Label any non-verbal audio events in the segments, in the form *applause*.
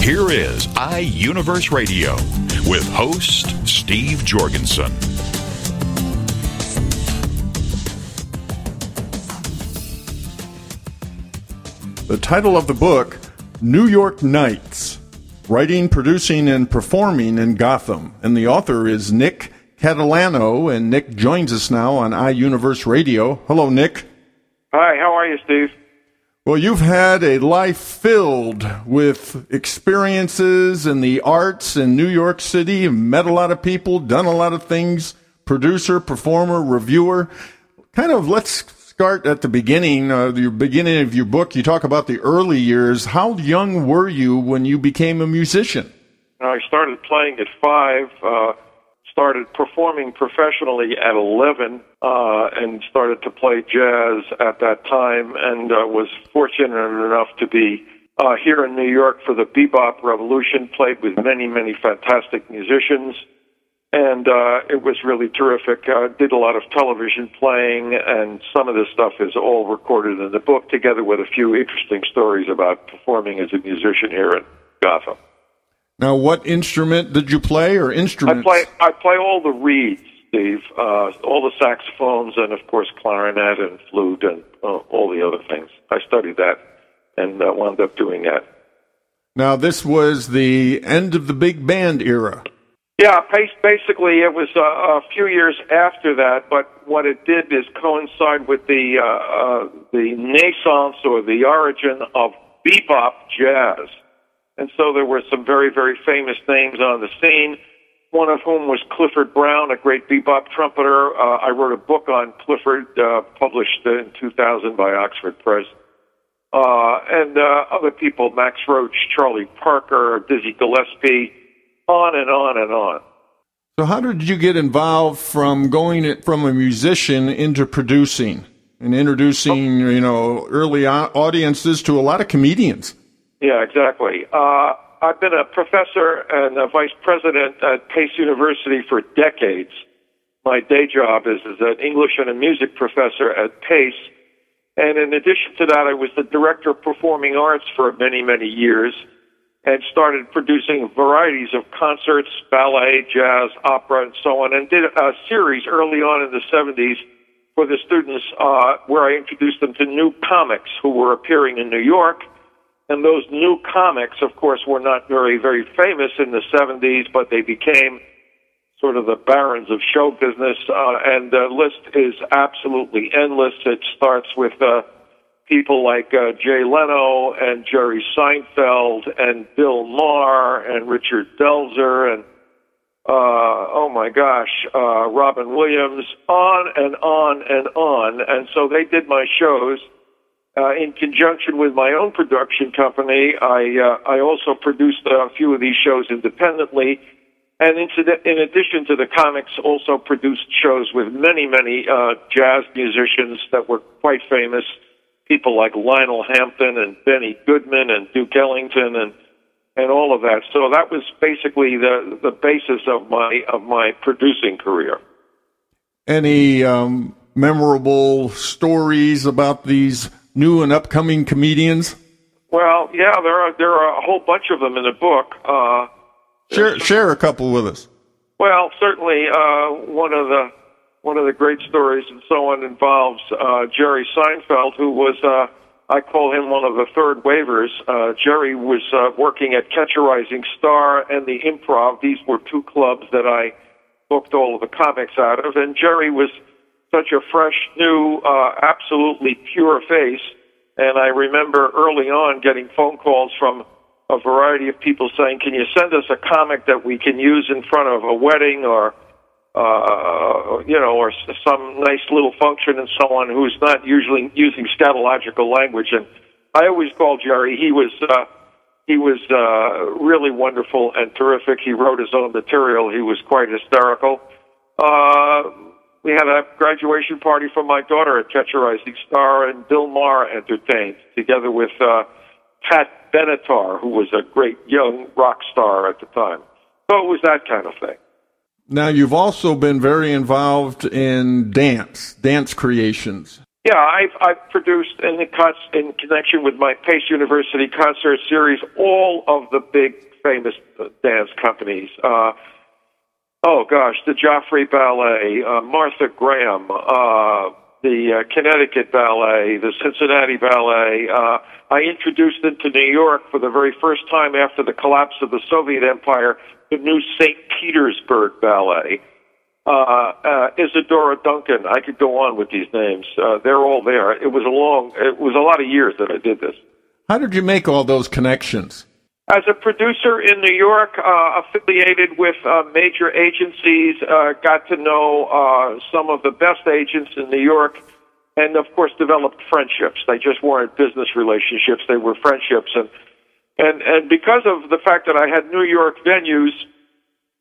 Here is iUniverse Radio with host Steve Jorgensen. The title of the book, New York Nights Writing, Producing, and Performing in Gotham. And the author is Nick Catalano, and Nick joins us now on iUniverse Radio. Hello, Nick. Hi, how are you, Steve? Well, you've had a life filled with experiences in the arts in New York City, met a lot of people, done a lot of things, producer, performer, reviewer. Kind of let's start at the beginning, uh, the beginning of your book. You talk about the early years. How young were you when you became a musician? I started playing at five. Uh, started performing professionally at 11 uh, and started to play jazz at that time and uh, was fortunate enough to be uh, here in New York for the bebop revolution, played with many, many fantastic musicians. And uh, it was really terrific. I did a lot of television playing, and some of this stuff is all recorded in the book, together with a few interesting stories about performing as a musician here in Gotham. Now, what instrument did you play, or instruments? I play. I play all the reeds, Steve. Uh, all the saxophones, and of course clarinet and flute, and uh, all the other things. I studied that, and uh, wound up doing that. Now, this was the end of the big band era. Yeah, basically, it was uh, a few years after that. But what it did is coincide with the uh, uh, the naissance or the origin of bebop jazz and so there were some very, very famous names on the scene, one of whom was Clifford Brown, a great bebop trumpeter. Uh, I wrote a book on Clifford, uh, published in 2000 by Oxford Press. Uh, and uh, other people, Max Roach, Charlie Parker, Dizzy Gillespie, on and on and on. So, how did you get involved from going from a musician into producing and introducing, you know, early audiences to a lot of comedians? Yeah, exactly. Uh, I've been a professor and a vice president at Pace University for decades. My day job is as an English and a music professor at Pace. And in addition to that, I was the director of performing arts for many, many years and started producing varieties of concerts, ballet, jazz, opera, and so on, and did a series early on in the 70s for the students uh, where I introduced them to new comics who were appearing in New York – and those new comics, of course, were not very, very famous in the 70s, but they became sort of the barons of show business. Uh, and the list is absolutely endless. It starts with uh, people like uh, Jay Leno and Jerry Seinfeld and Bill Maher and Richard Belzer and uh, oh my gosh, uh, Robin Williams, on and on and on. And so they did my shows uh, in conjunction with my own production company, I uh, I also produced a few of these shows independently, and in, addition to the comics, also produced shows with many many uh, jazz musicians that were quite famous, people like Lionel Hampton and Benny Goodman and Duke Ellington and and all of that. So that was basically the the basis of my of my producing career. Any um, memorable stories about these new and upcoming comedians? Well, yeah, there are there are a whole bunch of them in the book. Uh, share share a couple with us. Well, certainly uh, one of the one of the great stories and so on involves uh, Jerry Seinfeld, who was uh, I call him one of the third wavers. Uh, Jerry was uh, working at Catch a Rising Star and the Improv. These were two clubs that I booked all of the comics out of, and Jerry was such a fresh, new, uh, absolutely pure face. And I remember early on getting phone calls from a variety of people saying, "Can you send us a comic that we can use in front of a wedding or, uh, you know, or some nice little function?" And someone who's not usually using scatological language. And I always called Jerry. He was uh, he was uh, really wonderful and terrific. He wrote his own material. He was quite hysterical. Uh, we had a graduation party for my daughter at Catch a Rising Star, and Bill Maher entertained together with uh, Pat Benatar, who was a great young rock star at the time. So it was that kind of thing. Now, you've also been very involved in dance, dance creations. Yeah, I've, I've produced in, the, in connection with my Pace University concert series all of the big famous dance companies. Uh, oh gosh, the Joffrey Ballet, uh, Martha Graham, uh, the uh, Connecticut Ballet, the Cincinnati Ballet. Uh, I introduced them into New York for the very first time after the collapse of the Soviet Empire the new St. Petersburg Ballet. Uh, uh, Isadora Duncan. I could go on with these names. Uh, they're all there. It was a long, it was a lot of years that I did this. How did you make all those connections? As a producer in New York, uh, affiliated with uh, major agencies, uh, got to know uh, some of the best agents in New York, and of course developed friendships. They just weren't business relationships; they were friendships, and and and because of the fact that I had New York venues,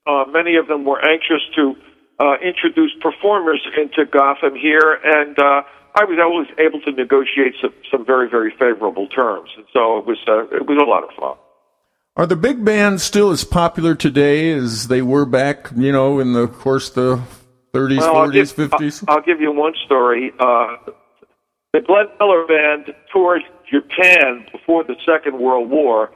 uh, many of them were anxious to uh, introduce performers into Gotham here, and uh, I was always able to negotiate some, some very very favorable terms, and so it was it was a lot of fun. Are the big bands still as popular today as they were back, you know, in the of course the 30s, well, 40s, 50s? I'll, I'll, give you one story. Uh, the Glenn Miller Band toured Japan before the Second World War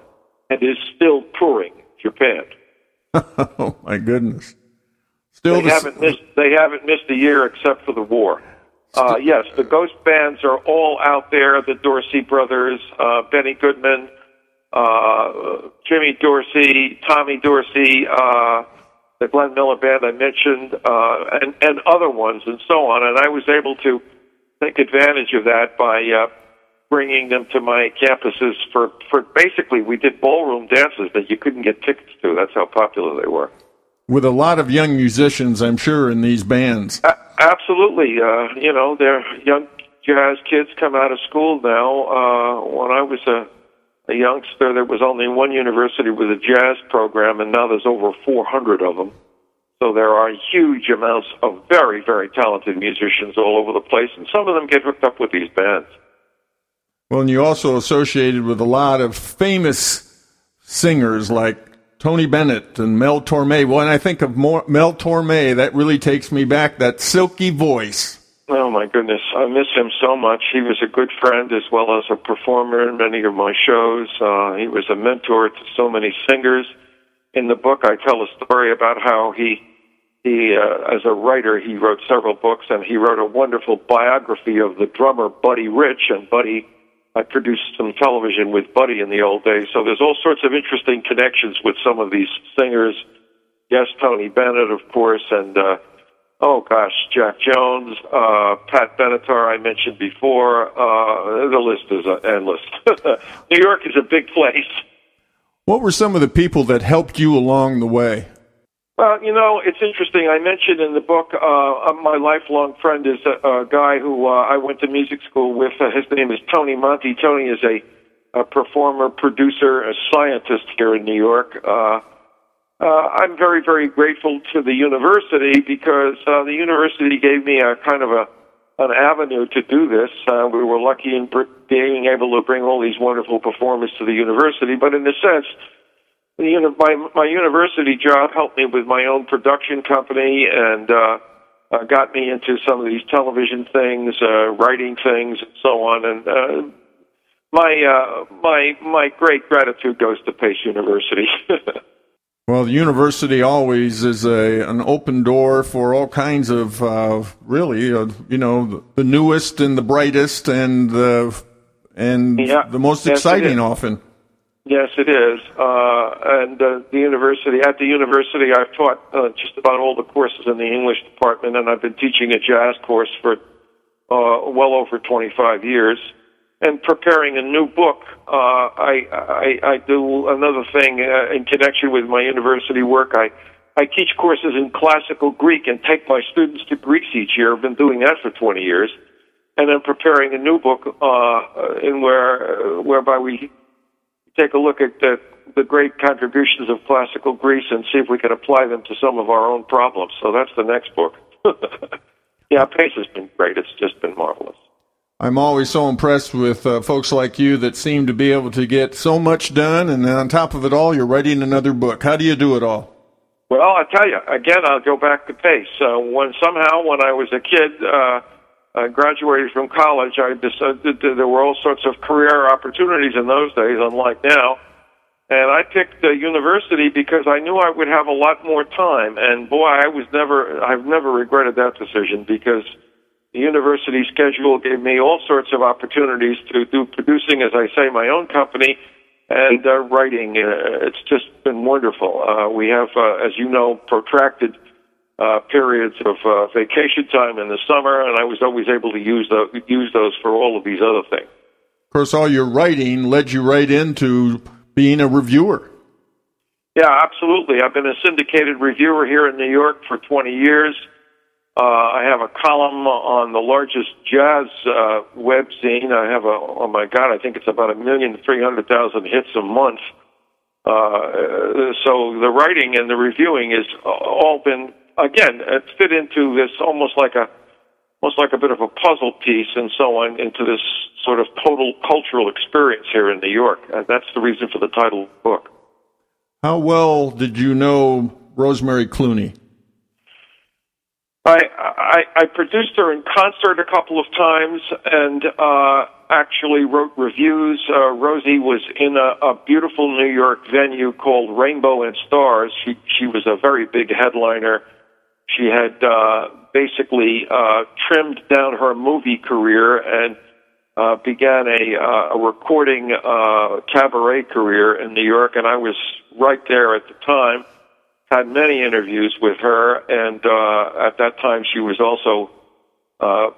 and is still touring Japan. *laughs* oh my goodness! Still, they the haven't missed. They haven't missed a year except for the war. Uh, yes, the ghost bands are all out there. The Dorsey brothers, uh, Benny Goodman, uh, Jimmy Dorsey, Tommy Dorsey, uh, the Glenn Miller band I mentioned, uh, and and other ones, and so on. And I was able to take advantage of that by uh, bringing them to my campuses for for basically we did ballroom dances that you couldn't get tickets to. That's how popular they were. With a lot of young musicians, I'm sure, in these bands. Absolutely, uh, you know, they're young jazz kids come out of school now. Uh, when I was a a youngster, there was only one university with a jazz program, and now there's over 400 of them. So there are huge amounts of very, very talented musicians all over the place, and some of them get hooked up with these bands. Well, and you also associated with a lot of famous singers like Tony Bennett and Mel Torme. When I think of Mel Torme, that really takes me back, that silky voice. Oh my goodness, I miss him so much. He was a good friend as well as a performer in many of my shows. Uh, he was a mentor to so many singers. In the book, I tell a story about how he he, uh, as a writer, he wrote several books, and he wrote a wonderful biography of the drummer Buddy Rich. And Buddy I produced some television with Buddy in the old days, so there's all sorts of interesting connections with some of these singers. Yes, Tony Bennett, of course, and uh, oh gosh, Jack Jones, uh, Pat Benatar, I mentioned before. Uh, the list is uh, endless. *laughs* New York is a big place. What were some of the people that helped you along the way? Well, you know, it's interesting. I mentioned in the book, uh, uh, my lifelong friend is a, a guy who uh, I went to music school with. Uh, his name is Tony Monti. Tony is a, a performer, producer, a scientist here in New York. Uh, uh, I'm very, very grateful to the university because uh, the university gave me a kind of a an avenue to do this. Uh, we were lucky in br- being able to bring all these wonderful performers to the university, but in a sense, the, my my university job helped me with my own production company and uh, uh, got me into some of these television things, uh, writing things, and so on. And uh, my uh, my my great gratitude goes to Pace University. *laughs* well, the university always is a an open door for all kinds of uh, really, uh, you know, the newest and the brightest and the and yeah, the most exciting often. Yes, it is. Uh, and uh, the university, at the university, I've taught uh, just about all the courses in the English department, and I've been teaching a jazz course for uh, well over 25 years. And preparing a new book, uh, I, I, I do another thing uh, in connection with my university work. I, I teach courses in classical Greek and take my students to Greece each year. I've been doing that for 20 years. And I'm preparing a new book uh, in where, uh, whereby we take a look at the, the great contributions of classical Greece and see if we can apply them to some of our own problems. So that's the next book. *laughs* yeah, Pace has been great. It's just been marvelous. I'm always so impressed with uh, folks like you that seem to be able to get so much done, and then on top of it all, you're writing another book. How do you do it all? Well, I tell you, again, I'll go back to Pace. Uh, when somehow, when I was a kid, uh, I graduated from college, I decided there were all sorts of career opportunities in those days, unlike now. And I picked the university because I knew I would have a lot more time. And boy, I was never, I've never regretted that decision because the university schedule gave me all sorts of opportunities to do producing, as I say, my own company and uh, writing. Uh, it's just been wonderful. Uh, we have, uh, as you know, protracted uh, periods of uh, vacation time in the summer, and I was always able to use the, use those for all of these other things. Of course, all your writing led you right into being a reviewer. Yeah, absolutely. I've been a syndicated reviewer here in New York for 20 years. Uh, I have a column on the largest jazz uh, web scene. I have a, oh my God, I think it's about a million three hundred thousand hits a month. Uh, so the writing and the reviewing has all been, again, it fit into this almost like a, almost like a bit of a puzzle piece and so on into this sort of total cultural experience here in New York. And that's the reason for the title of the book. How well did you know Rosemary Clooney? I, I, I produced her in concert a couple of times and uh, actually wrote reviews. Uh, Rosie was in a, a beautiful New York venue called Rainbow and Stars. She, she was a very big headliner. She had uh, basically uh, trimmed down her movie career and uh, began a, uh, a recording uh, cabaret career in New York, and I was right there at the time had many interviews with her, and uh, at that time she was also uh,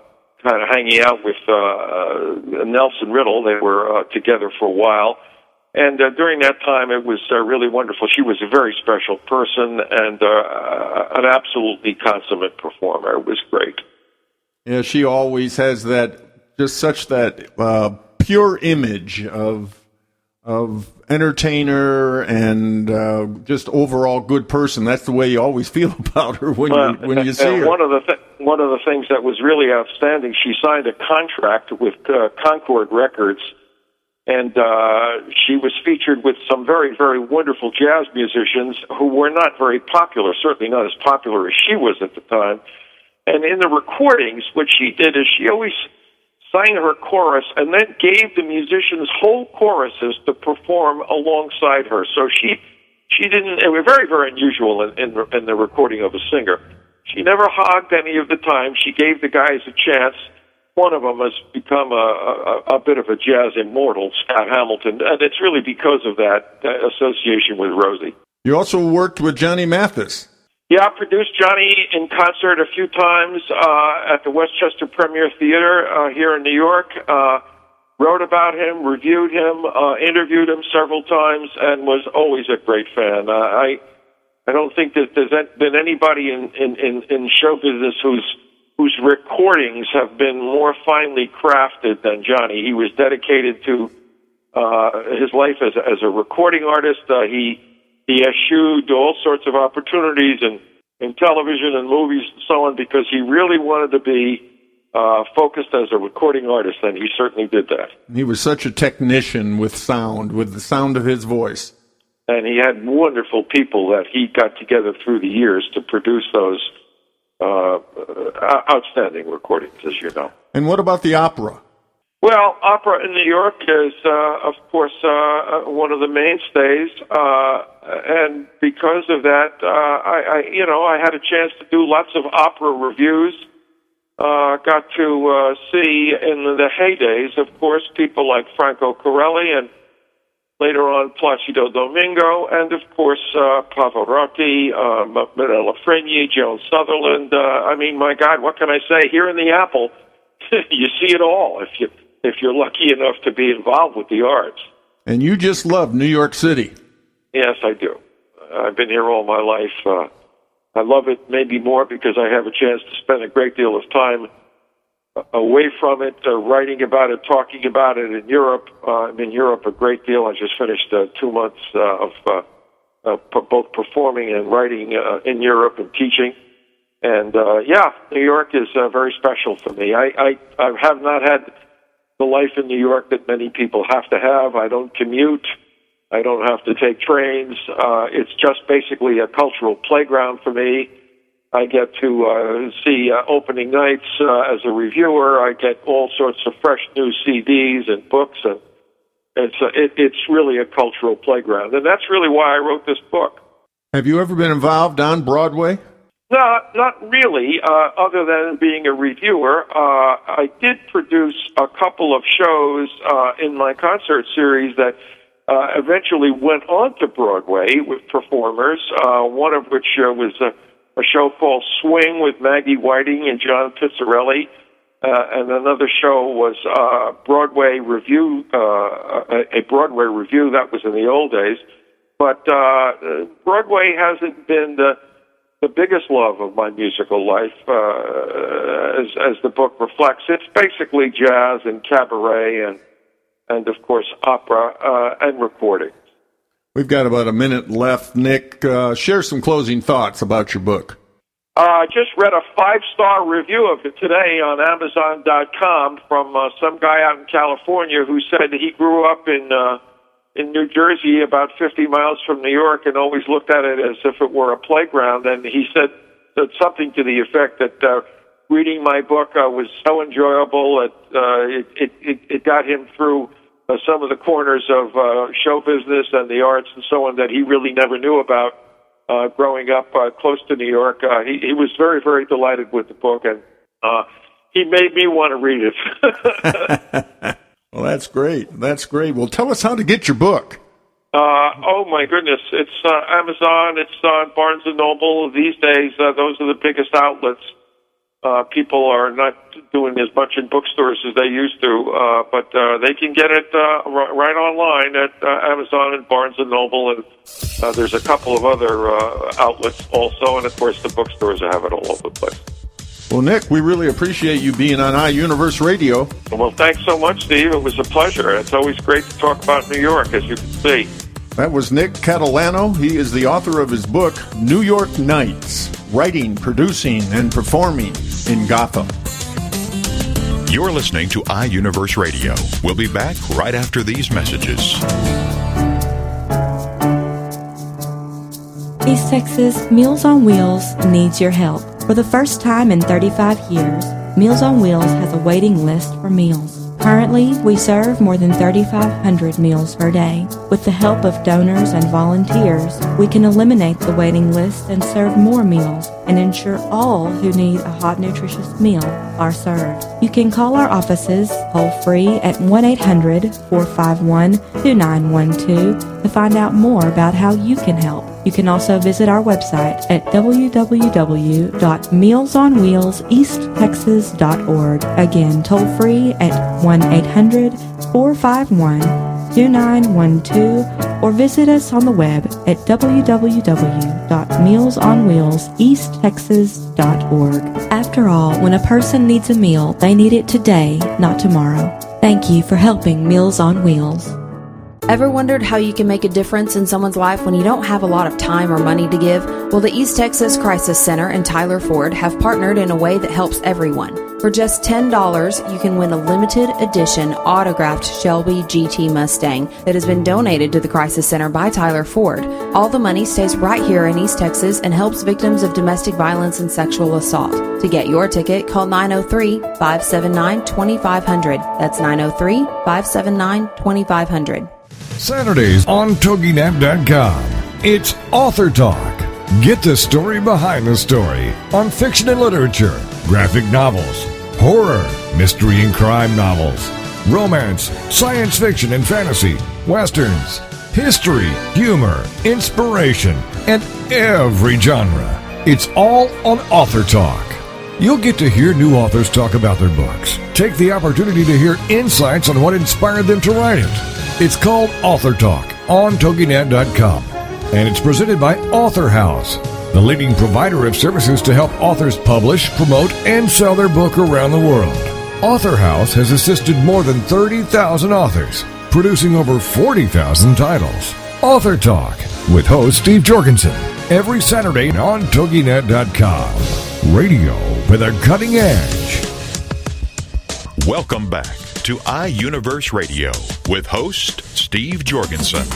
kind of hanging out with uh, uh, Nelson Riddle. They were uh, together for a while. And uh, during that time, it was uh, really wonderful. She was a very special person and uh, an absolutely consummate performer. It was great. Yeah, she always has that, just such that uh, pure image of of entertainer and uh, just overall good person. That's the way you always feel *laughs* about her when you when you see her. One of the th- one of the things that was really outstanding, she signed a contract with uh, Concord Records, and uh, she was featured with some very very wonderful jazz musicians who were not very popular, certainly not as popular as she was at the time. And in the recordings, what she did is she always sang her chorus, and then gave the musicians whole choruses to perform alongside her. So she she didn't. It was very very unusual in, in in the recording of a singer. She never hogged any of the time. She gave the guys a chance. One of them has become a, a, a bit of a jazz immortal, Scott Hamilton, and it's really because of that, that association with Rosie. You also worked with Johnny Mathis. Yeah, I produced Johnny in concert a few times uh, at the Westchester Premier Theater uh, here in New York. Uh, wrote about him, reviewed him, uh, interviewed him several times, and was always a great fan. Uh, I I don't think that there's been anybody in, in, in, in show business whose whose recordings have been more finely crafted than Johnny. He was dedicated to uh, his life as as a recording artist. Uh, he he eschewed all sorts of opportunities in, in television and movies and so on because he really wanted to be uh, focused as a recording artist, and he certainly did that. He was such a technician with sound, with the sound of his voice. And he had wonderful people that he got together through the years to produce those uh, uh outstanding recordings, as you know. And what about the opera? Well, opera in New York is, uh, of course, uh, uh, one of the mainstays, uh, and because of that, uh, I, I, you know, I had a chance to do lots of opera reviews. Uh, got to uh, see in the heydays, of course, people like Franco Corelli and later on Placido Domingo, and of course uh, Pavarotti, uh, Mirella Freni, Joan Sutherland. Uh, I mean, my God, what can I say? Here in the Apple, *laughs* you see it all if you if you're lucky enough to be involved with the arts. And you just love New York City. Yes, I do. I've been here all my life. Uh, I love it maybe more because I have a chance to spend a great deal of time away from it, uh, writing about it, talking about it in Europe. Uh, I'm in Europe a great deal. I just finished uh, two months uh, of uh, uh, p- both performing and writing uh, in Europe and teaching. And uh, yeah, New York is uh, very special for me. I, I I have not had the life in New York that many people have to have. I don't commute. I don't have to take trains. Uh, it's just basically a cultural playground for me. I get to uh, see uh, opening nights uh, as a reviewer. I get all sorts of fresh new CDs and books, and it's uh, it, it's really a cultural playground, and that's really why I wrote this book. Have you ever been involved on Broadway? No, not really. Uh, other than being a reviewer, uh, I did produce a couple of shows uh, in my concert series that uh, eventually went on to Broadway with performers. Uh, one of which uh, was a, a show called Swing with Maggie Whiting and John Pizzarelli. Uh, and another show was uh, Broadway Review, uh, a, a Broadway Review that was in the old days. But uh, Broadway hasn't been the the biggest love of my musical life, uh, as, as the book reflects. It's basically jazz and cabaret and, and of course, opera uh, and recording. We've got about a minute left. Nick, uh, share some closing thoughts about your book. Uh, I just read a five star review of it today on Amazon.com from uh, some guy out in California who said that he grew up in uh, in New Jersey, about 50 miles from New York, and always looked at it as if it were a playground. And he said, said something to the effect that uh, reading my book uh, was so enjoyable. that uh, it, it, it, it got him through uh, some of the corners of uh, show business and the arts and so on that he really never knew about uh, growing up uh, close to New York. Uh, he, he was very, very delighted with the book, and uh, he made me want to read it. *laughs* *laughs* Well, that's great. That's great. Well, tell us how to get your book. Uh, oh my goodness! It's uh, Amazon. It's on uh, Barnes and Noble. These days, uh, those are the biggest outlets. Uh, people are not doing as much in bookstores as they used to, uh, but uh, they can get it uh, right online at Amazon and Barnes and Noble, and there's a couple of other uh, outlets also, and of course the bookstores have it all over the place. Well, Nick, we really appreciate you being on iUniverse Radio. Well, thanks so much, Steve. It was a pleasure. It's always great to talk about New York, as you can see. That was Nick Catalano. He is the author of his book, New York Nights Writing, Producing, and Performing in Gotham. You're listening to iUniverse Radio. We'll be back right after these messages. East Texas Meals on Wheels needs your help. For the first time in 35 years, Meals on Wheels has a waiting list for meals. Currently, we serve more than 3,500 meals per day. With the help of donors and volunteers, we can eliminate the waiting list and serve more meals and ensure all who need a hot, nutritious meal are served. You can call our offices toll free at 1 800 451 2912 to find out more about how you can help. You can also visit our website at www.mealsonwheelseasttexas.org. Again, toll free at 1 800 451 2912 or visit us on the web at www.mealsonwheelseasttexas.org. After all, when a person needs a meal, they need it today, not tomorrow. Thank you for helping Meals on Wheels. Ever wondered how you can make a difference in someone's life when you don't have a lot of time or money to give? Well, the East Texas Crisis Center and Tyler Ford have partnered in a way that helps everyone. For just $10, you can win a limited edition autographed Shelby GT Mustang that has been donated to the Crisis Center by Tyler Ford. All the money stays right here in East Texas and helps victims of domestic violence and sexual assault. To get your ticket, call 903 579 2500. That's 903 579 2500. Saturdays on TogiNet.com. It's Author Talk. Get the story behind the story on fiction and literature, graphic novels, horror, mystery and crime novels, romance, science fiction and fantasy, westerns, history, humor, inspiration, and every genre. It's all on Author Talk. You'll get to hear new authors talk about their books. Take the opportunity to hear insights on what inspired them to write it. It's called Author Talk on TogiNet.com, and it's presented by Author House, the leading provider of services to help authors publish, promote, and sell their book around the world. Author House has assisted more than 30,000 authors, producing over 40,000 titles. Author Talk with host Steve Jorgensen every Saturday on TogiNet.com. Radio with a cutting edge. Welcome back to iUniverse Radio with host Steve Jorgensen.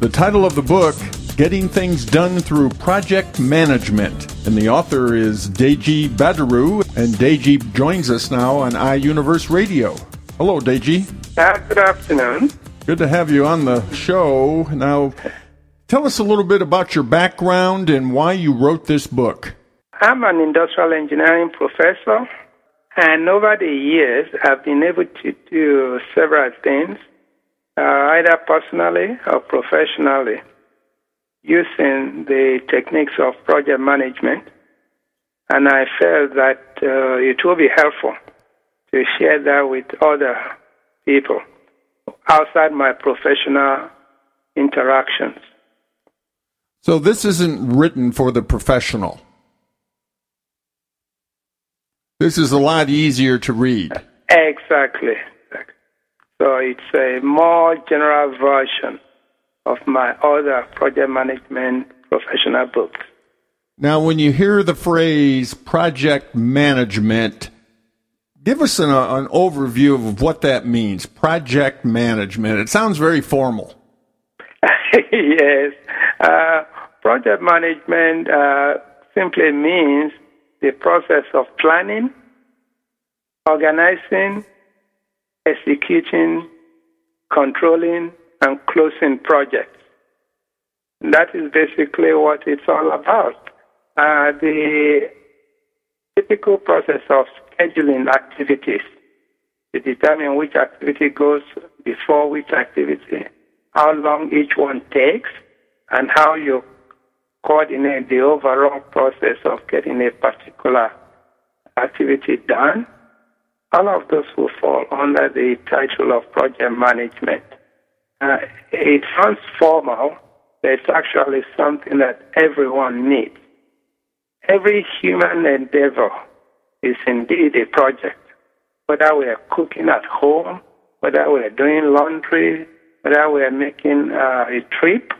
The title of the book, Getting Things Done Through Project Management. And the author is Deji Badiru, and Deji joins us now on iUniverse Radio. Hello, Deji. Uh, good afternoon. Good to have you on the show. Now, tell us a little bit about your background and why you wrote this book. I'm an industrial engineering professor, and over the years, I've been able to do several things, uh, either personally or professionally, using the techniques of project management. And I felt that uh, it will be helpful to share that with other people outside my professional interactions. So, this isn't written for the professional. This is a lot easier to read. Exactly. So, it's a more general version of my other project management professional books. Now, when you hear the phrase project management, give us an, uh, an overview of what that means. Project management. It sounds very formal. *laughs* yes. Uh, project management uh, simply means the process of planning, organizing, executing, controlling, and closing projects. That is basically what it's all about. Uh, the typical process of scheduling activities to determine which activity goes before which activity, how long each one takes, and how you coordinate the overall process of getting a particular activity done. All of those will fall under the title of project management. Uh, it sounds formal, but it's actually something that everyone needs. Every human endeavor is indeed a project. Whether we are cooking at home, whether we are doing laundry, whether we are making uh, a trip,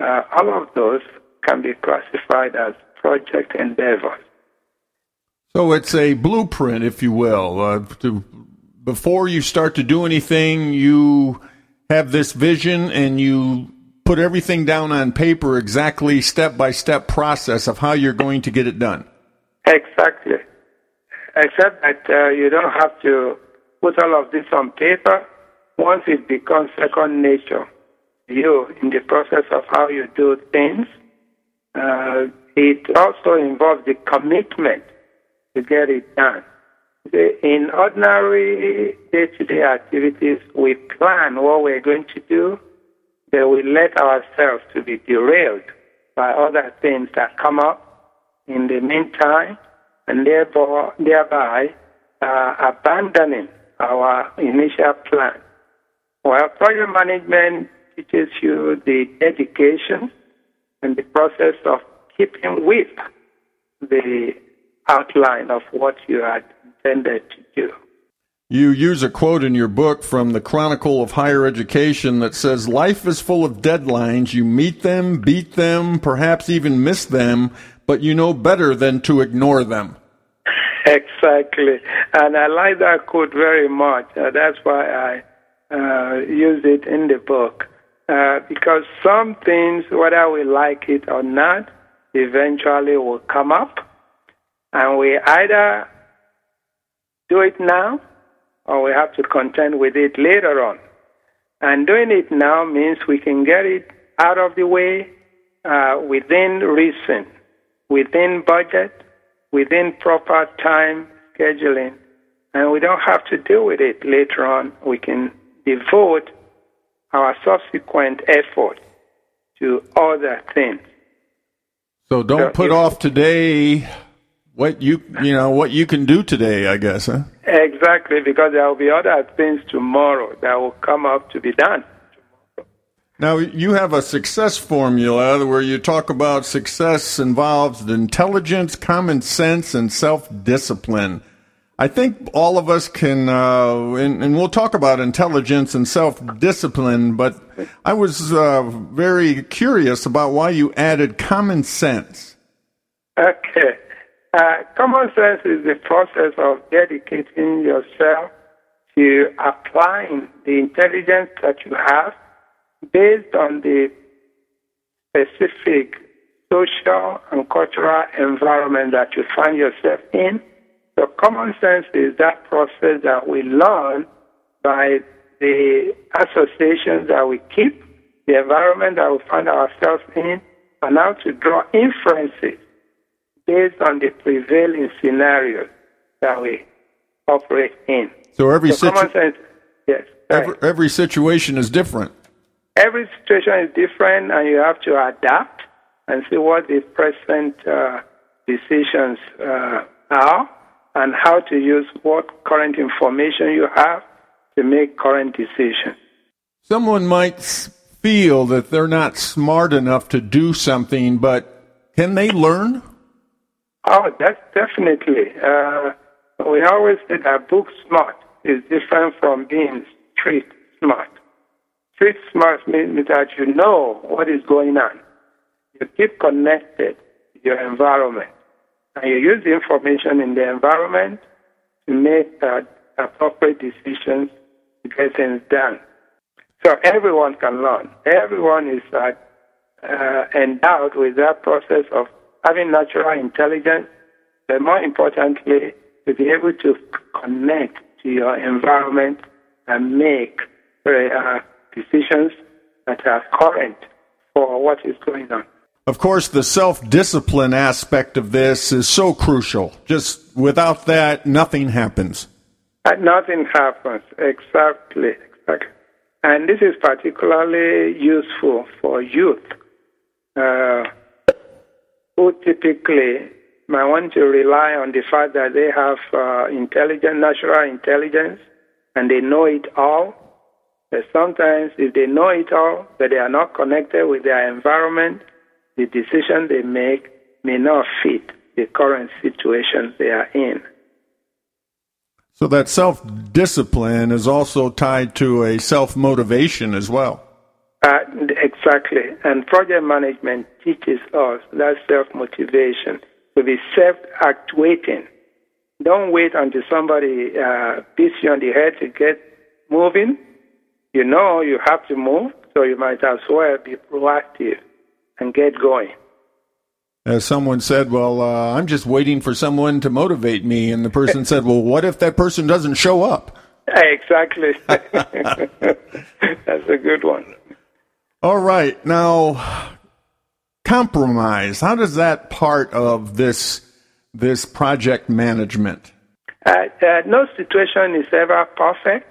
uh, all of those can be classified as project endeavors. So it's a blueprint, if you will. Uh, to, before you start to do anything, you have this vision and you put everything down on paper, exactly step by step process of how you're going to get it done. Exactly. Except that uh, you don't have to put all of this on paper. Once it becomes second nature, you in the process of how you do things, uh, it also involves the commitment to get it done. In ordinary day to day activities, we plan what we're going to do, then we let ourselves to be derailed by other things that come up in the meantime, and therefore, thereby uh, abandoning our initial plan. Well, project management teaches you the dedication and the process of keeping with the outline of what you had intended to do. You use a quote in your book from the Chronicle of Higher Education that says, Life is full of deadlines. You meet them, beat them, perhaps even miss them, but you know better than to ignore them. Exactly. And I like that quote very much. Uh, that's why I uh, use it in the book. Uh, because some things, whether we like it or not, eventually will come up. And we either do it now or we have to contend with it later on. And doing it now means we can get it out of the way uh, within reason, within budget, within proper time scheduling, and we don't have to deal with it later on. We can devote our subsequent effort to other things. So don't so put off today what you you know what you can do today, I guess, huh? Exactly, because there will be other things tomorrow that will come up to be done. Now, you have a success formula where you talk about success involves intelligence, common sense, and self discipline. I think all of us can, uh, and, and, we'll talk about intelligence and self discipline, but I was uh, very curious about why you added common sense. Okay. Uh, common sense is the process of dedicating yourself to applying the intelligence that you have based on the specific social and cultural environment that you find yourself in. So, common sense is that process that we learn by the associations that we keep, the environment that we find ourselves in, and how to draw inferences based on the prevailing scenarios that we operate in. So every so situ- sense, yes. Every, every situation is different every situation is different, and you have to adapt and see what the present uh, decisions uh, are and how to use what current information you have to make current decisions. Someone might feel that they're not smart enough to do something, but can they learn? Oh, that's definitely. Uh, we always say that book smart is different from being street smart. Street smart means that you know what is going on. You keep connected to your environment. And you use the information in the environment to make uh, appropriate decisions to get things done. So everyone can learn. Everyone is uh, uh, endowed with that process of having natural intelligence, but more importantly, to be able to connect to your environment and make uh, decisions that are current for what is going on. Of course, the self discipline aspect of this is so crucial. Just without that, nothing happens. Uh, nothing happens, exactly, exactly. And this is particularly useful for youth uh, who typically might want to rely on the fact that they have uh, intelligence, natural intelligence, and they know it all, but sometimes, if they know it all, but they are not connected with their environment, the decision they make may not fit the current situation they are in. So that self discipline is also tied to a self motivation as well. Uh, exactly. And project management teaches us that self motivation to be self actuating. Don't wait until somebody uh, beats you on the head to get moving you know you have to move, so you might as well be proactive and get going. As someone said, well, uh, I'm just waiting for someone to motivate me. And the person said, well, what if that person doesn't show up? *laughs* Exactly. *laughs* That's a good one. All right. Now, compromise. How does that part of this this project management? Uh, uh, no situation is ever perfect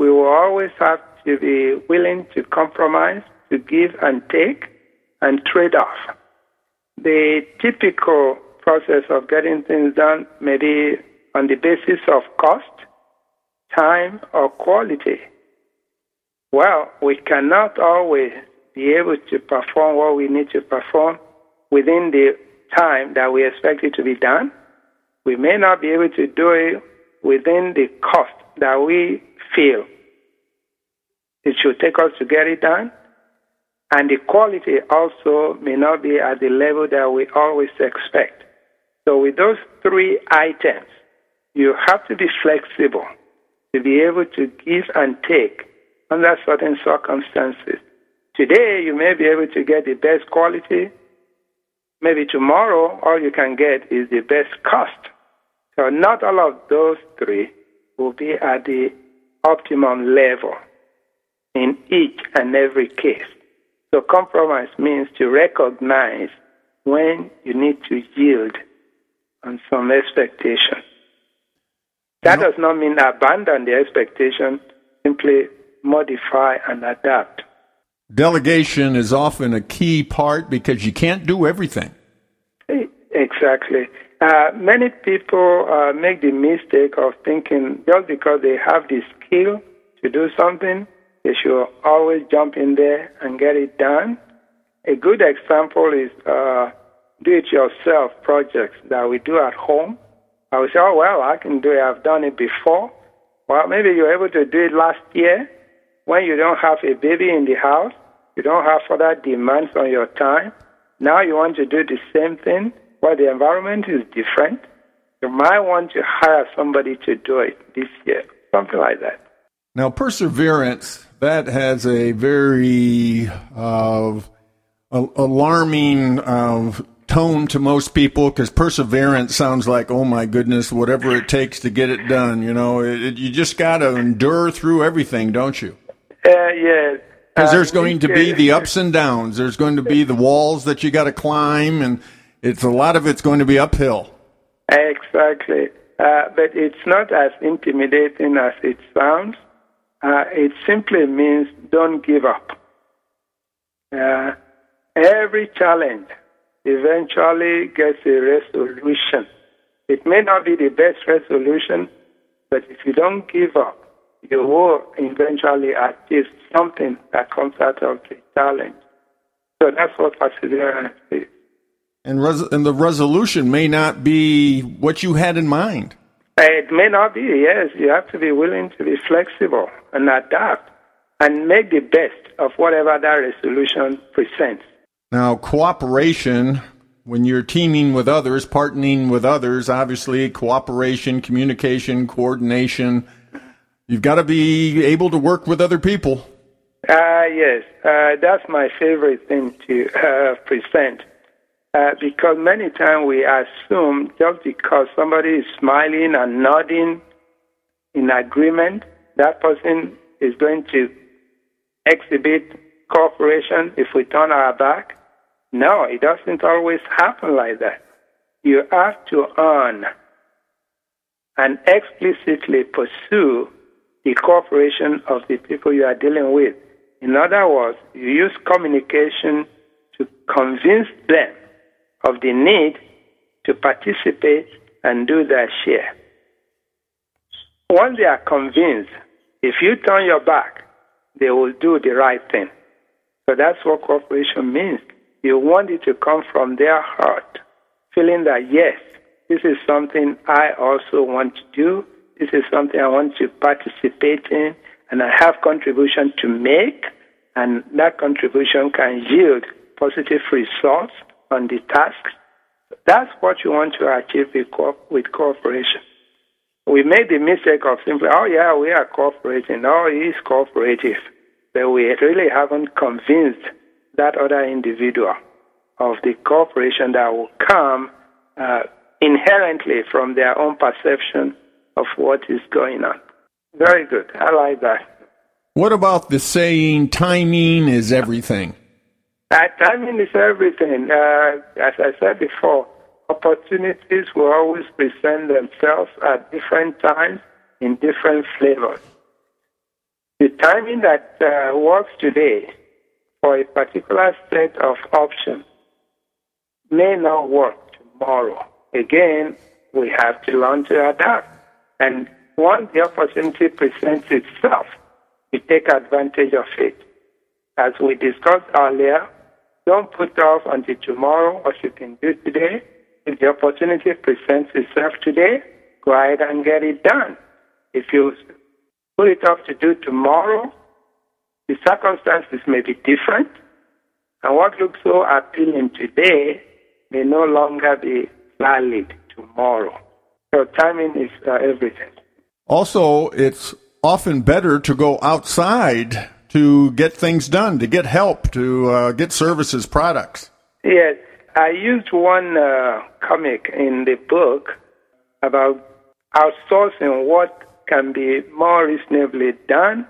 we will always have to be willing to compromise, to give and take, and trade off. The typical process of getting things done may be on the basis of cost, time, or quality. Well, we cannot always be able to perform what we need to perform within the time that we expect it to be done. We may not be able to do it within the cost that we feel it should take us to get it done. And the quality also may not be at the level that we always expect. So, with those three items, you have to be flexible to be able to give and take under certain circumstances. Today, you may be able to get the best quality. Maybe tomorrow, all you can get is the best cost. So, not all of those three will be at the optimum level in each and every case. So compromise means to recognize when you need to yield on some expectation. That does not mean abandon the expectation, simply modify and adapt. Delegation is often a key part because you can't do everything. Exactly. Uh, many people uh, make the mistake of thinking just because they have the skill to do something, they should always jump in there and get it done. A good example is uh, do-it-yourself projects that we do at home. I would say, oh, well, I can do it. I've done it before. Well, maybe you were able to do it last year when you don't have a baby in the house. You don't have further demands on your time. Now you want to do the same thing, but the environment is different. You might want to hire somebody to do it this year, something like that. Now, perseverance, that has a very uh, alarming uh, tone to most people because perseverance sounds like, oh my goodness, whatever it takes to get it done. You know, it, it, you just got to endure through everything, don't you? Uh, yeah. Because there's going to be the ups and downs. There's going to be the walls that you got to climb, and it's a lot of it's going to be uphill. Exactly. Uh, but it's not as intimidating as it sounds. Uh, it simply means don't give up. Uh, every challenge eventually gets a resolution. It may not be the best resolution, but if you don't give up, you will eventually achieve something that comes out of the challenge. So that's what perseverance is. And, res- and the resolution may not be what you had in mind. It may not be, yes. You have to be willing to be flexible and adapt and make the best of whatever that resolution presents. Now, cooperation, when you're teaming with others, partnering with others, obviously cooperation, communication, coordination, you've got to be able to work with other people. Uh, yes, uh, that's my favorite thing to uh, present. Uh, because many times we assume just because somebody is smiling and nodding in agreement, that person is going to exhibit cooperation if we turn our back. No, it doesn't always happen like that. You have to earn and explicitly pursue the cooperation of the people you are dealing with. In other words, you use communication to convince them of the need to participate and do their share. Once they are convinced, if you turn your back, they will do the right thing. So that's what cooperation means. You want it to come from their heart, feeling that, yes, this is something I also want to do. This is something I want to participate in, and I have contribution to make, and that contribution can yield positive results on the tasks. That's what you want to achieve with, co- with cooperation. We made the mistake of simply, oh yeah, we are cooperating. Oh, is cooperative. But we really haven't convinced that other individual of the cooperation that will come uh, inherently from their own perception of what is going on. Very good. I like that. What about the saying, timing is everything? Uh, timing is everything. Uh, as I said before, opportunities will always present themselves at different times in different flavors. The timing that uh, works today for a particular set of options may not work tomorrow. Again, we have to learn to adapt. And once the opportunity presents itself, we take advantage of it. As we discussed earlier, don't put off until tomorrow what you can do today. If the opportunity presents itself today, go ahead and get it done. If you put it off to do tomorrow, the circumstances may be different, and what looks so appealing today may no longer be valid tomorrow. So timing is uh, everything. Also, it's often better to go outside to get things done, to get help, to uh, get services, products. Yes, I used one uh, comic in the book about outsourcing what can be more reasonably done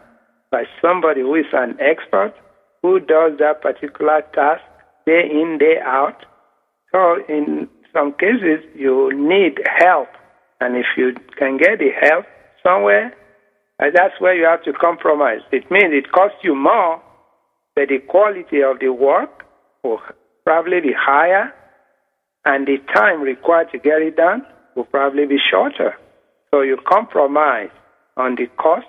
by somebody who is an expert who does that particular task day in, day out. So, in some cases, you need help. And if you can get the help somewhere, and that's where you have to compromise. It means it costs you more, but the quality of the work will probably be higher, and the time required to get it done will probably be shorter. So you compromise on the cost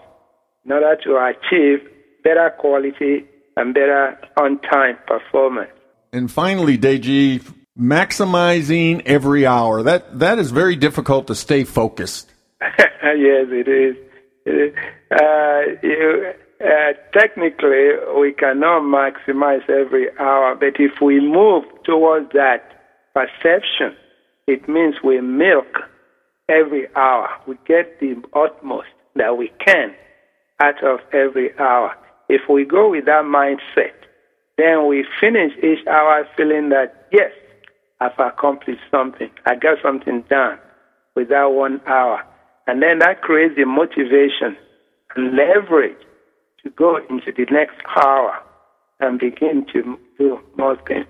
in order to achieve better quality and better on time performance. And finally, Deji, maximizing every hour. That that is very difficult to stay focused. *laughs* yes, it is. Uh, you, uh, technically, we cannot maximize every hour, but if we move towards that perception, it means we milk every hour. We get the utmost that we can out of every hour. If we go with that mindset, then we finish each hour feeling that, yes, I've accomplished something. I got something done with that one hour. And then that creates the motivation and leverage to go into the next hour and begin to do more things.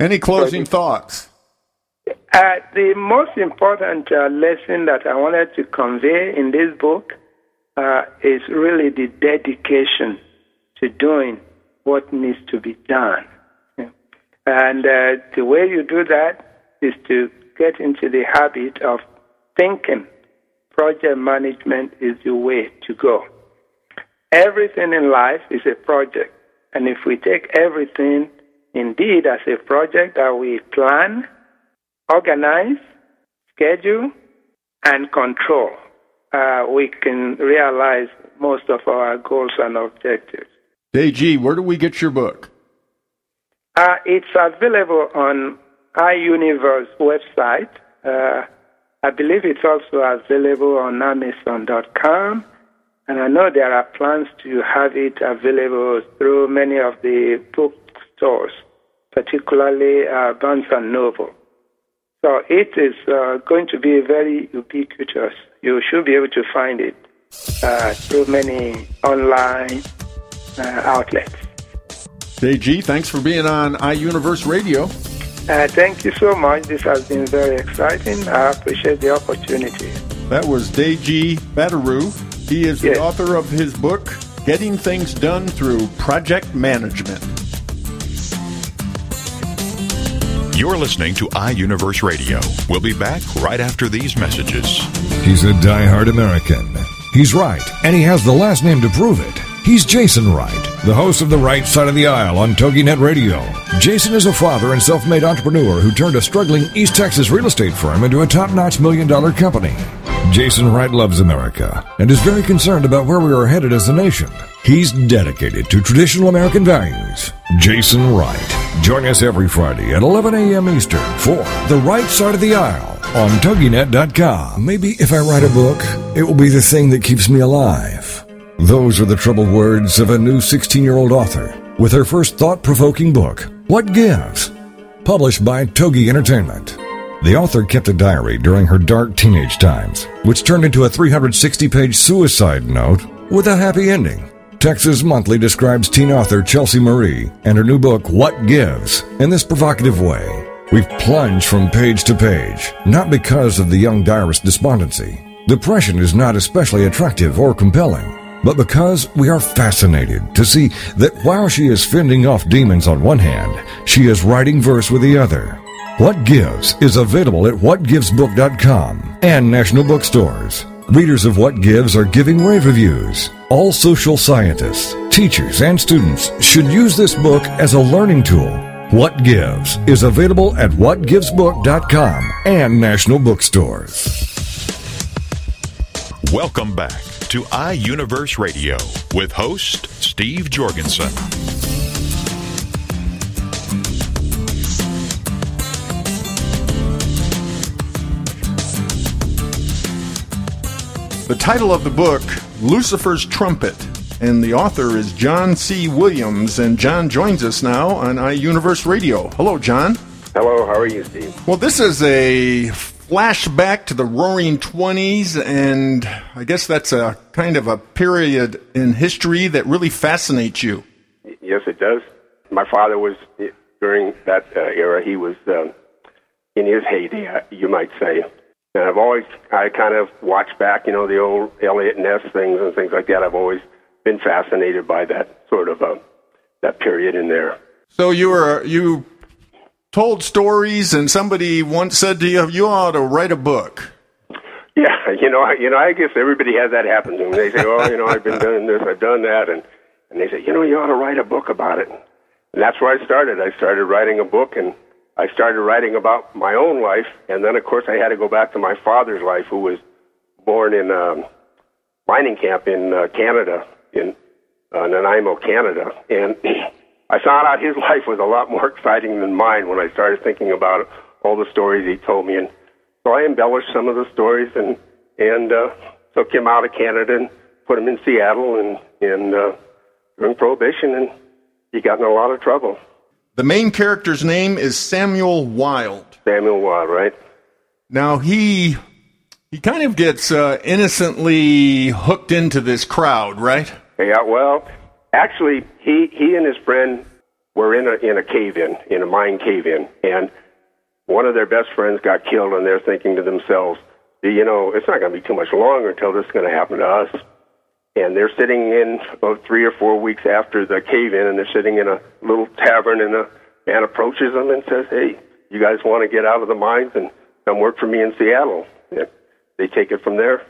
Any closing thoughts? Uh, the most important uh, lesson that I wanted to convey in this book uh, is really the dedication to doing what needs to be done. And uh, the way you do that is to get into the habit of thinking project management is the way to go. Everything in life is a project. And if we take everything indeed as a project that we plan, organize, schedule, and control, uh, we can realize most of our goals and objectives. Deji, where do we get your book? Uh, it's available on iUniverse website. Uh, I believe it's also available on Amazon.com. And I know there are plans to have it available through many of the bookstores, particularly uh, Barnes and Noble. So it is uh, going to be very ubiquitous. You should be able to find it uh, through many online uh, outlets. Deji, thanks for being on iUniverse Radio. Uh, thank you so much. This has been very exciting. I appreciate the opportunity. That was Deji Badiru. He is the Yes. author of his book, Getting Things Done Through Project Management. You're listening to iUniverse Radio. We'll be back right after these messages. He's a die-hard American. He's right, and he has the last name to prove it. He's Jason Wright, the host of The Right Side of the Aisle on TogiNet Radio. Jason is a father and self-made entrepreneur who turned a struggling East Texas real estate firm into a top-notch million-dollar company. Jason Wright loves America and is very concerned about where we are headed as a nation. He's dedicated to traditional American values. Jason Wright. Join us every Friday at 11 a.m. Eastern for The Right Side of the Aisle on TogiNet.com. Maybe if I write a book, it will be the thing that keeps me alive. Those are the troubled words of a new 16 year old author with her first thought provoking book, What Gives? Published by Togi Entertainment. The author kept a diary during her dark teenage times, which turned into a 360 page suicide note with a happy ending. Texas Monthly describes teen author Chelsea Marie and her new book, What Gives, in this provocative way. We've plunged from page to page, not because of the young diarist's despondency. Depression is not especially attractive or compelling, but because we are fascinated to see that while she is fending off demons on one hand, she is writing verse with the other. What Gives is available at whatgivesbook.com and national bookstores. Readers of What Gives are giving rave reviews. All social scientists, teachers, and students should use this book as a learning tool. What Gives is available at whatgivesbook.com and national bookstores. Welcome back to iUniverse Radio with host Steve Jorgensen. The title of the book, Lucifer's Trumpet, and the author is John C. Williams. And John joins us now on iUniverse Radio. Hello, John. Hello, how are you, Steve? Well, this is a flashback to the roaring 20s, and I guess that's a kind of a period in history that really fascinates you. Yes, it does. My father was during that uh, era. He was um, in his heyday, uh, you might say. And I've always, I kind of watched back, you know, the old Eliot Ness things and things like that. I've always been fascinated by that sort of uh, that period in there. So you were you told stories, and somebody once said to you, "You ought to write a book." Yeah, *laughs* you know, I, you know, I guess everybody has that happen to them. They say, "Oh, you know, I've been *laughs* doing this, I've done that," and And they say, you know, you ought to write a book about it. And that's where I started. I started writing a book, and I started writing about my own life. And then, of course, I had to go back to my father's life, who was born in a um, mining camp in uh, Canada, in uh, Nanaimo, Canada. And *clears throat* I found out *laughs* his life was a lot more exciting than mine when I started thinking about all the stories he told me. And so I embellished some of the stories and and uh, took him out of Canada and put him in Seattle and in uh, during Prohibition, and he got in a lot of trouble. The main character's name is Samuel Wild. Samuel Wild, right? Now he he kind of gets uh, innocently hooked into this crowd, right? Yeah. Well, actually, he he and his friend were in a in a cave in in a mine cave in, and one of their best friends got killed, and they're thinking to themselves, you know, it's not going to be too much longer until this is going to happen to us. And they're sitting in about three or four weeks after the cave in, and they're sitting in a little tavern, and uh, a man approaches them and says, Hey, you guys want to get out of the mines and come work for me in Seattle? And they take it from there.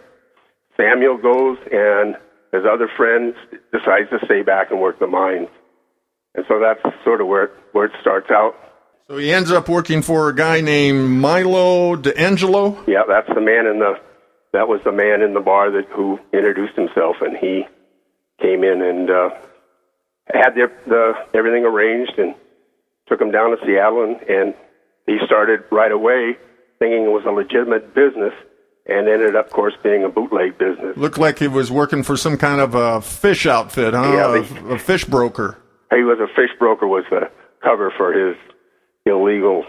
Samuel goes, and his other friends decides to stay back and work the mines. And so that's sort of where it, where it starts out. So he ends up working for a guy named Milo D'Angelo. Yeah, that's the man in the that was the man in the bar that who introduced himself, and he came in and uh, had their, the everything arranged and took him down to Seattle, and, and he started right away thinking it was a legitimate business, and ended up, of course, being a bootleg business. Looked like he was working for some kind of a fish outfit, huh? Yeah, a, a fish broker. He was a fish broker. Was the cover for his illegal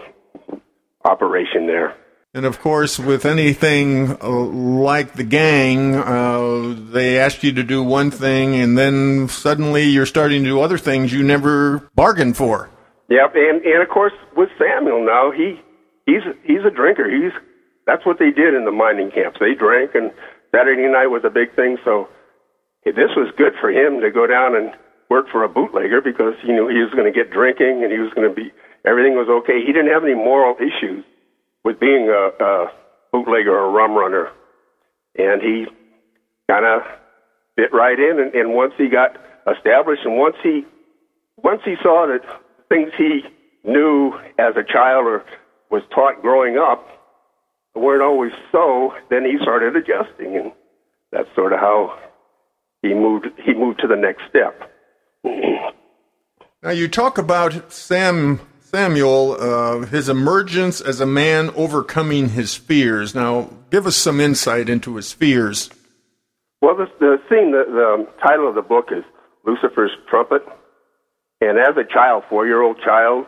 operation there. And of course, with anything uh, like the gang, uh, they ask you to do one thing, and then suddenly you're starting to do other things you never bargained for. Yep, and and of course with Samuel now he he's he's a drinker. He's that's what they did in the mining camps. They drank, and Saturday night was a big thing. So this was good for him to go down and work for a bootlegger because he knew he was going to get drinking and he was going to be Everything was okay. He didn't have any moral issues with being a, a bootlegger or a rum runner. And he kind of fit right in. And, and once he got established and once he, once he saw that things he knew as a child or was taught growing up weren't always so, then he started adjusting. And that's sort of how he moved, he moved to the next step. Now you talk about Sam Samuel, uh, his emergence as a man overcoming his fears. Now, give us some insight into his fears. Well, the, the thing, the, the title of the book is Lucifer's Trumpet. And as a child, four year old child,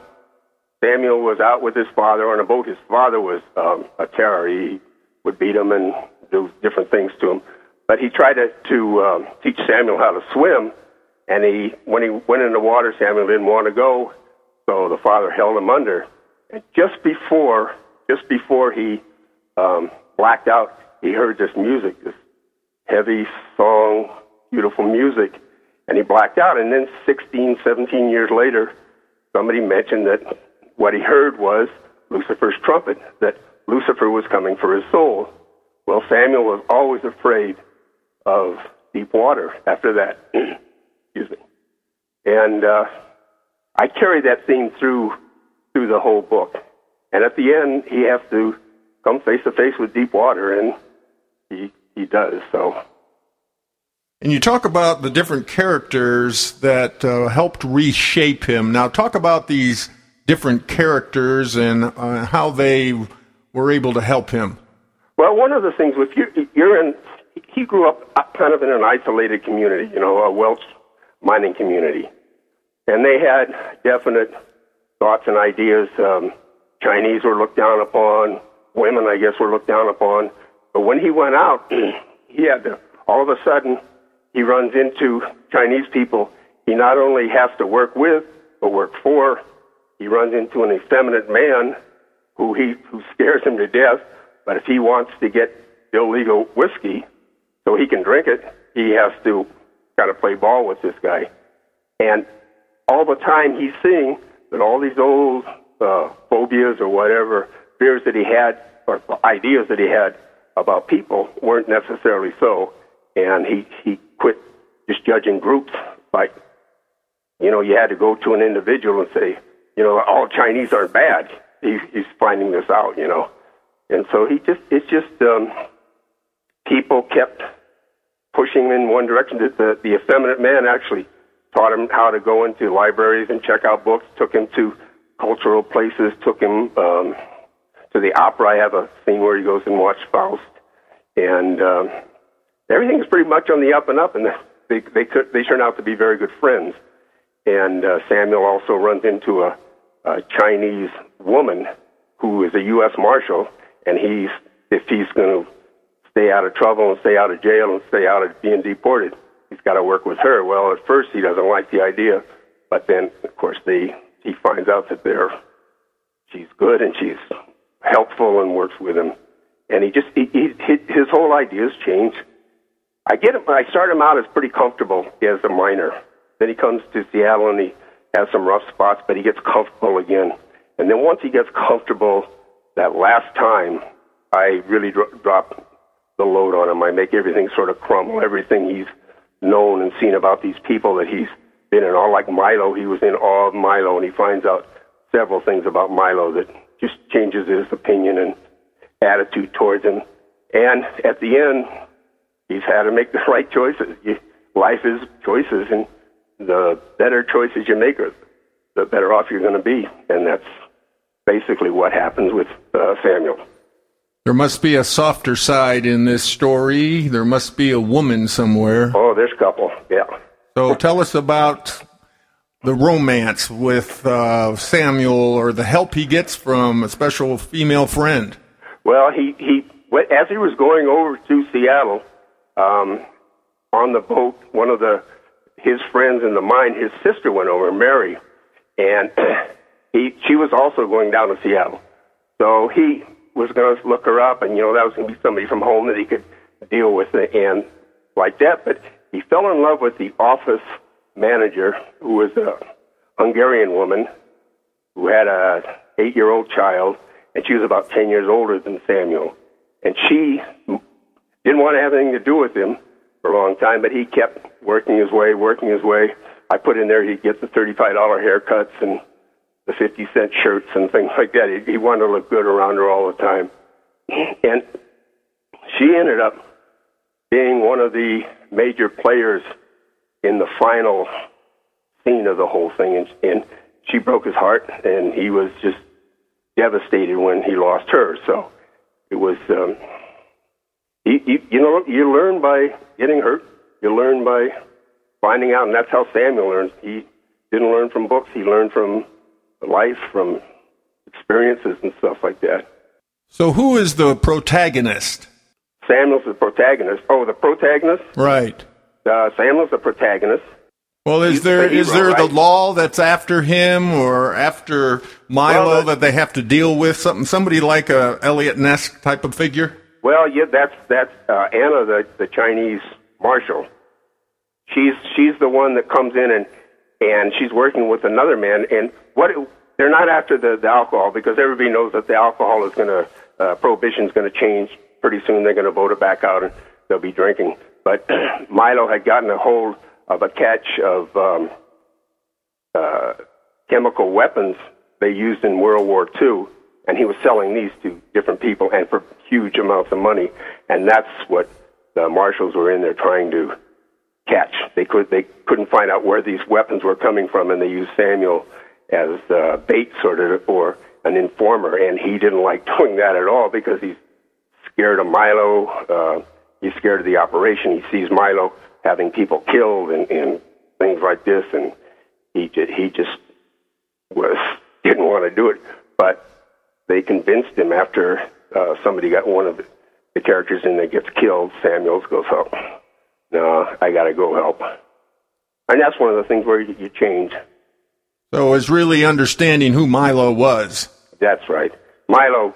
Samuel was out with his father on a boat. His father was um, a terror. He would beat him and do different things to him. But he tried to, to um, teach Samuel how to swim. And he, when he went in the water, Samuel didn't want to go. So the father held him under. And just before, just before he um, blacked out, he heard this music, this heavy song, beautiful music, and he blacked out. And then 16, 17 years later, somebody mentioned that what he heard was Lucifer's trumpet, that Lucifer was coming for his soul. Well, Samuel was always afraid of deep water after that. *clears throat* Excuse me. And uh, I carry that theme through through the whole book. And at the end, he has to come face to face with deep water, and he he does so. And you talk about the different characters that uh, helped reshape him. Now, talk about these different characters and uh, how they were able to help him. Well, one of the things with you, you're in. He grew up kind of in an isolated community, you know, a Welsh mining community and they had definite thoughts and ideas. Um, Chinese were looked down upon. Women, I guess, were looked down upon. But when he went out, *clears throat* he had to, all of a sudden, he runs into Chinese people he not only has to work with, but work for. He runs into an effeminate man who he who scares him to death. But if he wants to get illegal whiskey so he can drink it, he has to kind of play ball with this guy. And all the time he's seeing that all these old uh, phobias or whatever fears that he had or ideas that he had about people weren't necessarily so, and he he quit just judging groups by you know, you had to go to an individual and say, you know, all Chinese aren't bad. He, he's finding this out, you know. And so he just, it's just, um, people kept pushing him in one direction. The, the, the effeminate man actually taught him how to go into libraries and check out books, took him to cultural places, took him um, to the opera. I have a scene where he goes and watches Faust. And um, everything is pretty much on the up and up, and they, they, they turn out to be very good friends. And uh, Samuel also runs into a, a Chinese woman who is a U.S. Marshal, and he's if he's going to stay out of trouble and stay out of jail and stay out of being deported, he's got to work with her. Well, at first he doesn't like the idea, but then of course they he finds out that they're she's good and she's helpful and works with him, and he just he, he, his whole ideas change. I get him. I start him out as pretty comfortable as a miner. Then he comes to Seattle and he has some rough spots, but he gets comfortable again. And then once he gets comfortable, that last time, I really dro- drop the load on him. I make everything sort of crumble, everything he's known and seen about these people that he's been in. All like Milo, he was in awe of Milo, and he finds out several things about Milo that just changes his opinion and attitude towards him. And at the end, he's had to make the *laughs* right choices. Life is choices, and the better choices you make, the better off you're going to be. And that's basically what happens with uh, Samuel. There must be a softer side in this story. There must be a woman somewhere. Oh, there's a couple, yeah. So tell us about the romance with uh, Samuel or the help he gets from a special female friend. Well, he, he as he was going over to Seattle um, on the boat, one of the his friends in the mine, his sister went over, Mary, and *clears throat* he she was also going down to Seattle. So he was going to look her up, and you know that was going to be somebody from home that he could deal with, and like that. But he fell in love with the office manager, who was a Hungarian woman who had a eight-year-old child, and she was about ten years older than Samuel, and she didn't want to have anything to do with him for a long time, but he kept working his way, working his way. I put in there he'd get the thirty-five dollar haircuts and the fifty cent shirts and things like that. He, he wanted to look good around her all the time, and she ended up being one of the major players in the final scene of the whole thing, and, and she broke his heart, and he was just devastated when he lost her. So it was, um, you, you, you know, you learn by getting hurt. You learn by finding out, and that's how Samuel learns. He didn't learn from books; he learned from life, from experiences and stuff like that. So, who is the protagonist? Samuel's the protagonist. Oh, the protagonist? Right. Uh, Samuel's the protagonist. Well, is He's there the is hero, there the law that's after him or after Milo Well, that they have to deal with something? Somebody like a Eliot Ness type of figure? Well, yeah, that's that's uh, Anna, the the Chinese marshal. She's she's the one that comes in and and she's working with another man. And what they're not after the, the alcohol because everybody knows that the alcohol is going to uh, prohibition is going to change pretty soon. They're going to vote it back out and they'll be drinking. But *clears throat* Milo had gotten a hold of a catch of um, uh, chemical weapons they used in World War II, and he was selling these to different people and for huge amounts of money. And that's what the marshals were in there trying to catch. They could they couldn't find out where these weapons were coming from, and they used Samuel as uh, bait, sort of, or an informer. And he didn't like *laughs* doing that at all because he's scared of Milo. Uh, he's scared of the operation. He sees Milo having people killed and, and things like this, and he he just was *laughs* didn't want to do it. But they convinced him after uh, somebody got one of the, characters in there gets killed. Samuels goes, "Oh, no, I got to go help." And that's one of the things where you, you change. So it's really understanding who Milo was. That's right. Milo,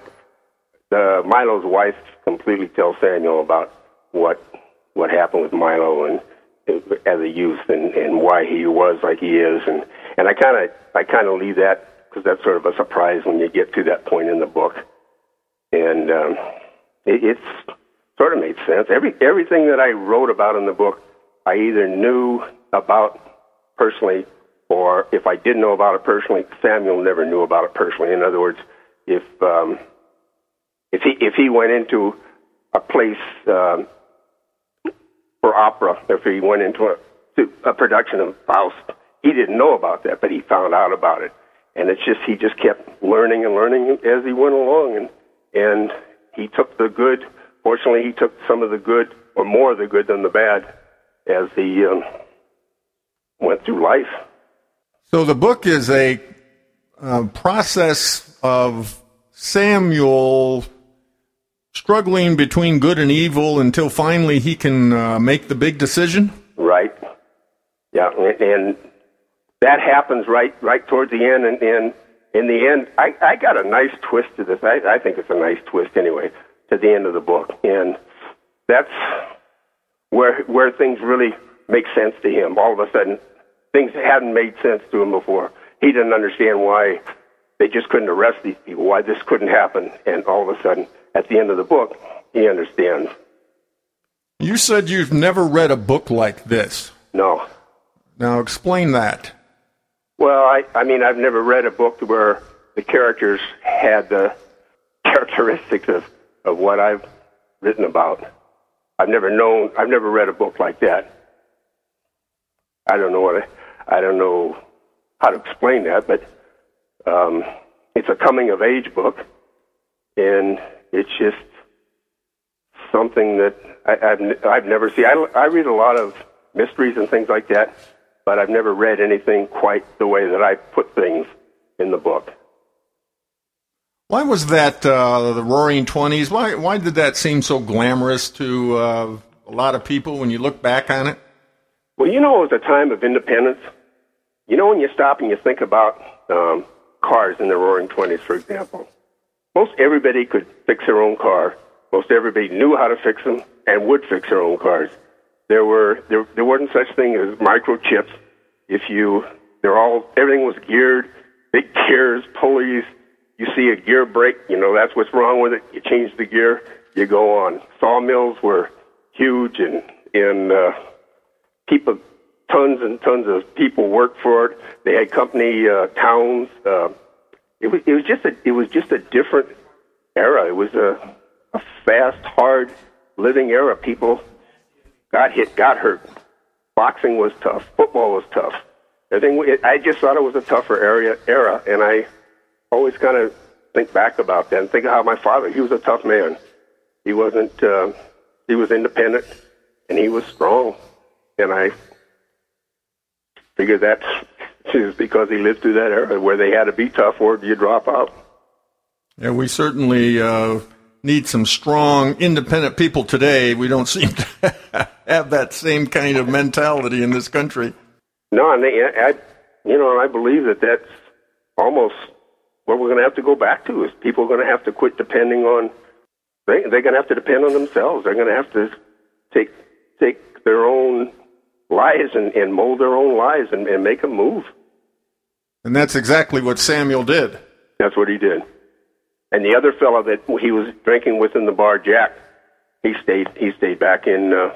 the Milo's wife completely tells Samuel about what what happened with Milo and as a youth and and why he was like he is and and I kind of I kind of leave that because that's sort of a surprise when you get to that point in the book, and um, it, it's sort of made sense. Every everything that I wrote about in the book, I either knew about personally or if I didn't know about it personally, Samuel never knew about it personally. In other words, if um, if he if he went into a place um, for opera, if he went into a, a production of Faust, he didn't know about that, but he found out about it, and it's just he just kept learning and learning as he went along, and and he took the good. Fortunately, he took some of the good, or more of the good than the bad, as he um, went through life. So the book is a uh, process of Samuel struggling between good and evil until finally he can uh, make the big decision. Right. Yeah, and, and that happens right right towards the end, and, and in the end, I, I got a nice twist to this. I, I think it's a nice twist anyway to the end of the book, and that's where where things really make sense to him. All of a sudden, things hadn't made sense to him before. He didn't understand why they just couldn't arrest these people, why this couldn't happen, and all of a sudden, at the end of the book, he understands. You said you've never read a book like this. No. Now explain that. Well, I, I mean, I've never read a book where the characters had the *laughs* characteristics of, of what I've written about. I've never known, I've never read a book like that. I don't know what I, I don't know how to explain that, but um, it's a coming of age book, and it's just something that I, I've I've never seen. I, I read a lot of mysteries and things like that, but I've never read anything quite the way that I put things in the book. Why was that uh, the Roaring Twenties? Why why did that seem so glamorous to uh, a lot of people when you look back on it? Well, you know, it was a time of independence. You know, when you stop and you think about um, cars in the Roaring Twenties, for example, most everybody could fix their own car. Most everybody knew how to fix them and would fix their own cars. There were there, there wasn't such thing as microchips. If you they're all everything was geared, big gears, pulleys. You see a gear break, you know that's what's wrong with it. You change the gear, you go on. Sawmills were huge, and and uh, people, tons and tons of people worked for it. They had company uh, towns. Uh, it was it was just a it was just a different era. It was a, a fast, hard living era. People got hit, got hurt. Boxing was tough. Football was tough. I Everything. I just thought it was a tougher area era, and I always kind of think back about that and think of how my father. He was a tough man. He wasn't. Uh, he was independent, and he was strong. And I figure that *laughs* is because he lived through that era where they had to be tough or you drop out. Yeah, we certainly uh, need some strong, independent people today. We don't seem to *laughs* have that same kind of mentality in this country. No, and they, I, you know, I believe that that's almost what we're going to have to go back to. Is people are going to have to quit depending on they, they're going to have to depend on themselves. They're going to have to take take their own lives and, and mold their own lives and, and make them move. And that's exactly what Samuel did. That's what he did. And the other fellow that he was drinking with in the bar, Jack, he stayed. He stayed back in uh,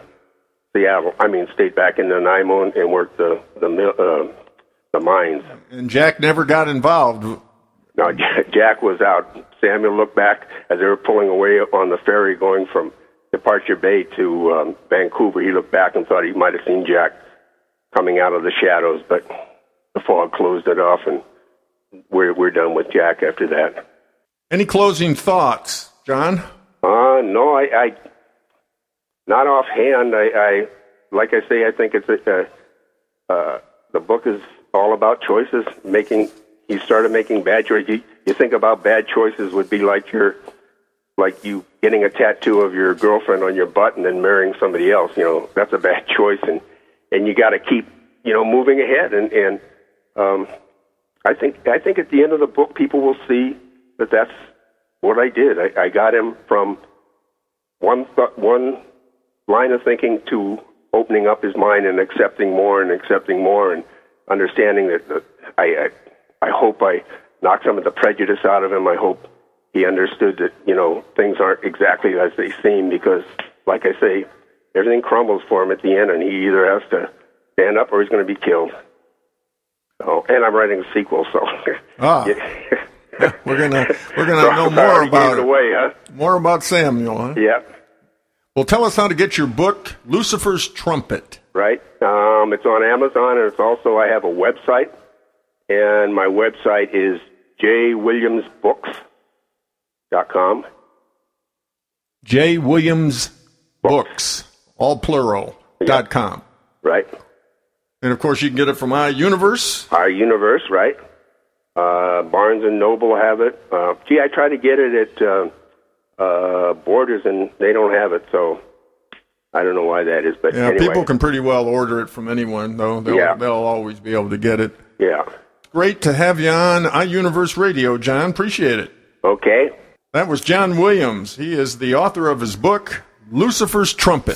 Seattle. I mean, stayed back in Nanaimo and, and worked the the uh, the mines. And Jack never got involved. No, *laughs* Jack was out. Samuel looked back as they were pulling away on the ferry going from Departure Bay to um, Vancouver. He looked back and thought he might have seen Jack coming out of the shadows, but the fog closed it off, and we're we're done with Jack after that. Any closing thoughts, John? Uh, no, I, I not offhand. I, I like I say, I think it's a, uh, the book is all about choices. Making you started making bad choices. You, you think about bad choices would be like your like you getting a tattoo of your girlfriend on your butt and then marrying somebody else. You know, that's a bad *laughs* choice, and and you got to keep you know moving ahead. And and um, I think I think at the end of the book, people will see that that's what I did. I, I got him from one th- one line of thinking to opening up his mind and accepting more and accepting more and understanding that, I, I I hope I knocked some of the prejudice out of him. I hope he understood that you know things aren't exactly as they seem because, like I say, everything crumbles for him at the end, and he either has to stand up or he's going to be killed. So, and I'm writing a sequel, so Ah. *laughs* we're gonna we're gonna *laughs* So know more about it away, huh? more about Samuel. Huh? Yeah, Well, tell us how to get your book, Lucifer's Trumpet. right. Um, it's on Amazon, and it's also I have a website, and my website is jwilliamsbooks.com. J. Williams Books, all plural, dot com. Right. And of course, you can get it from iUniverse. Our universe, right? Uh, Barnes and Noble have it. Uh, gee, I tried to get it at uh, uh, Borders, and they don't have it. So I don't know why that is. But Yeah, anyway, people can pretty well order it from anyone, though. They'll, Yeah. they'll always be able to get it. yeah. Great to have you on iUniverse Radio, John. Appreciate it. Okay. That was John Williams. He is the author of his book, Lucifer's Trumpet.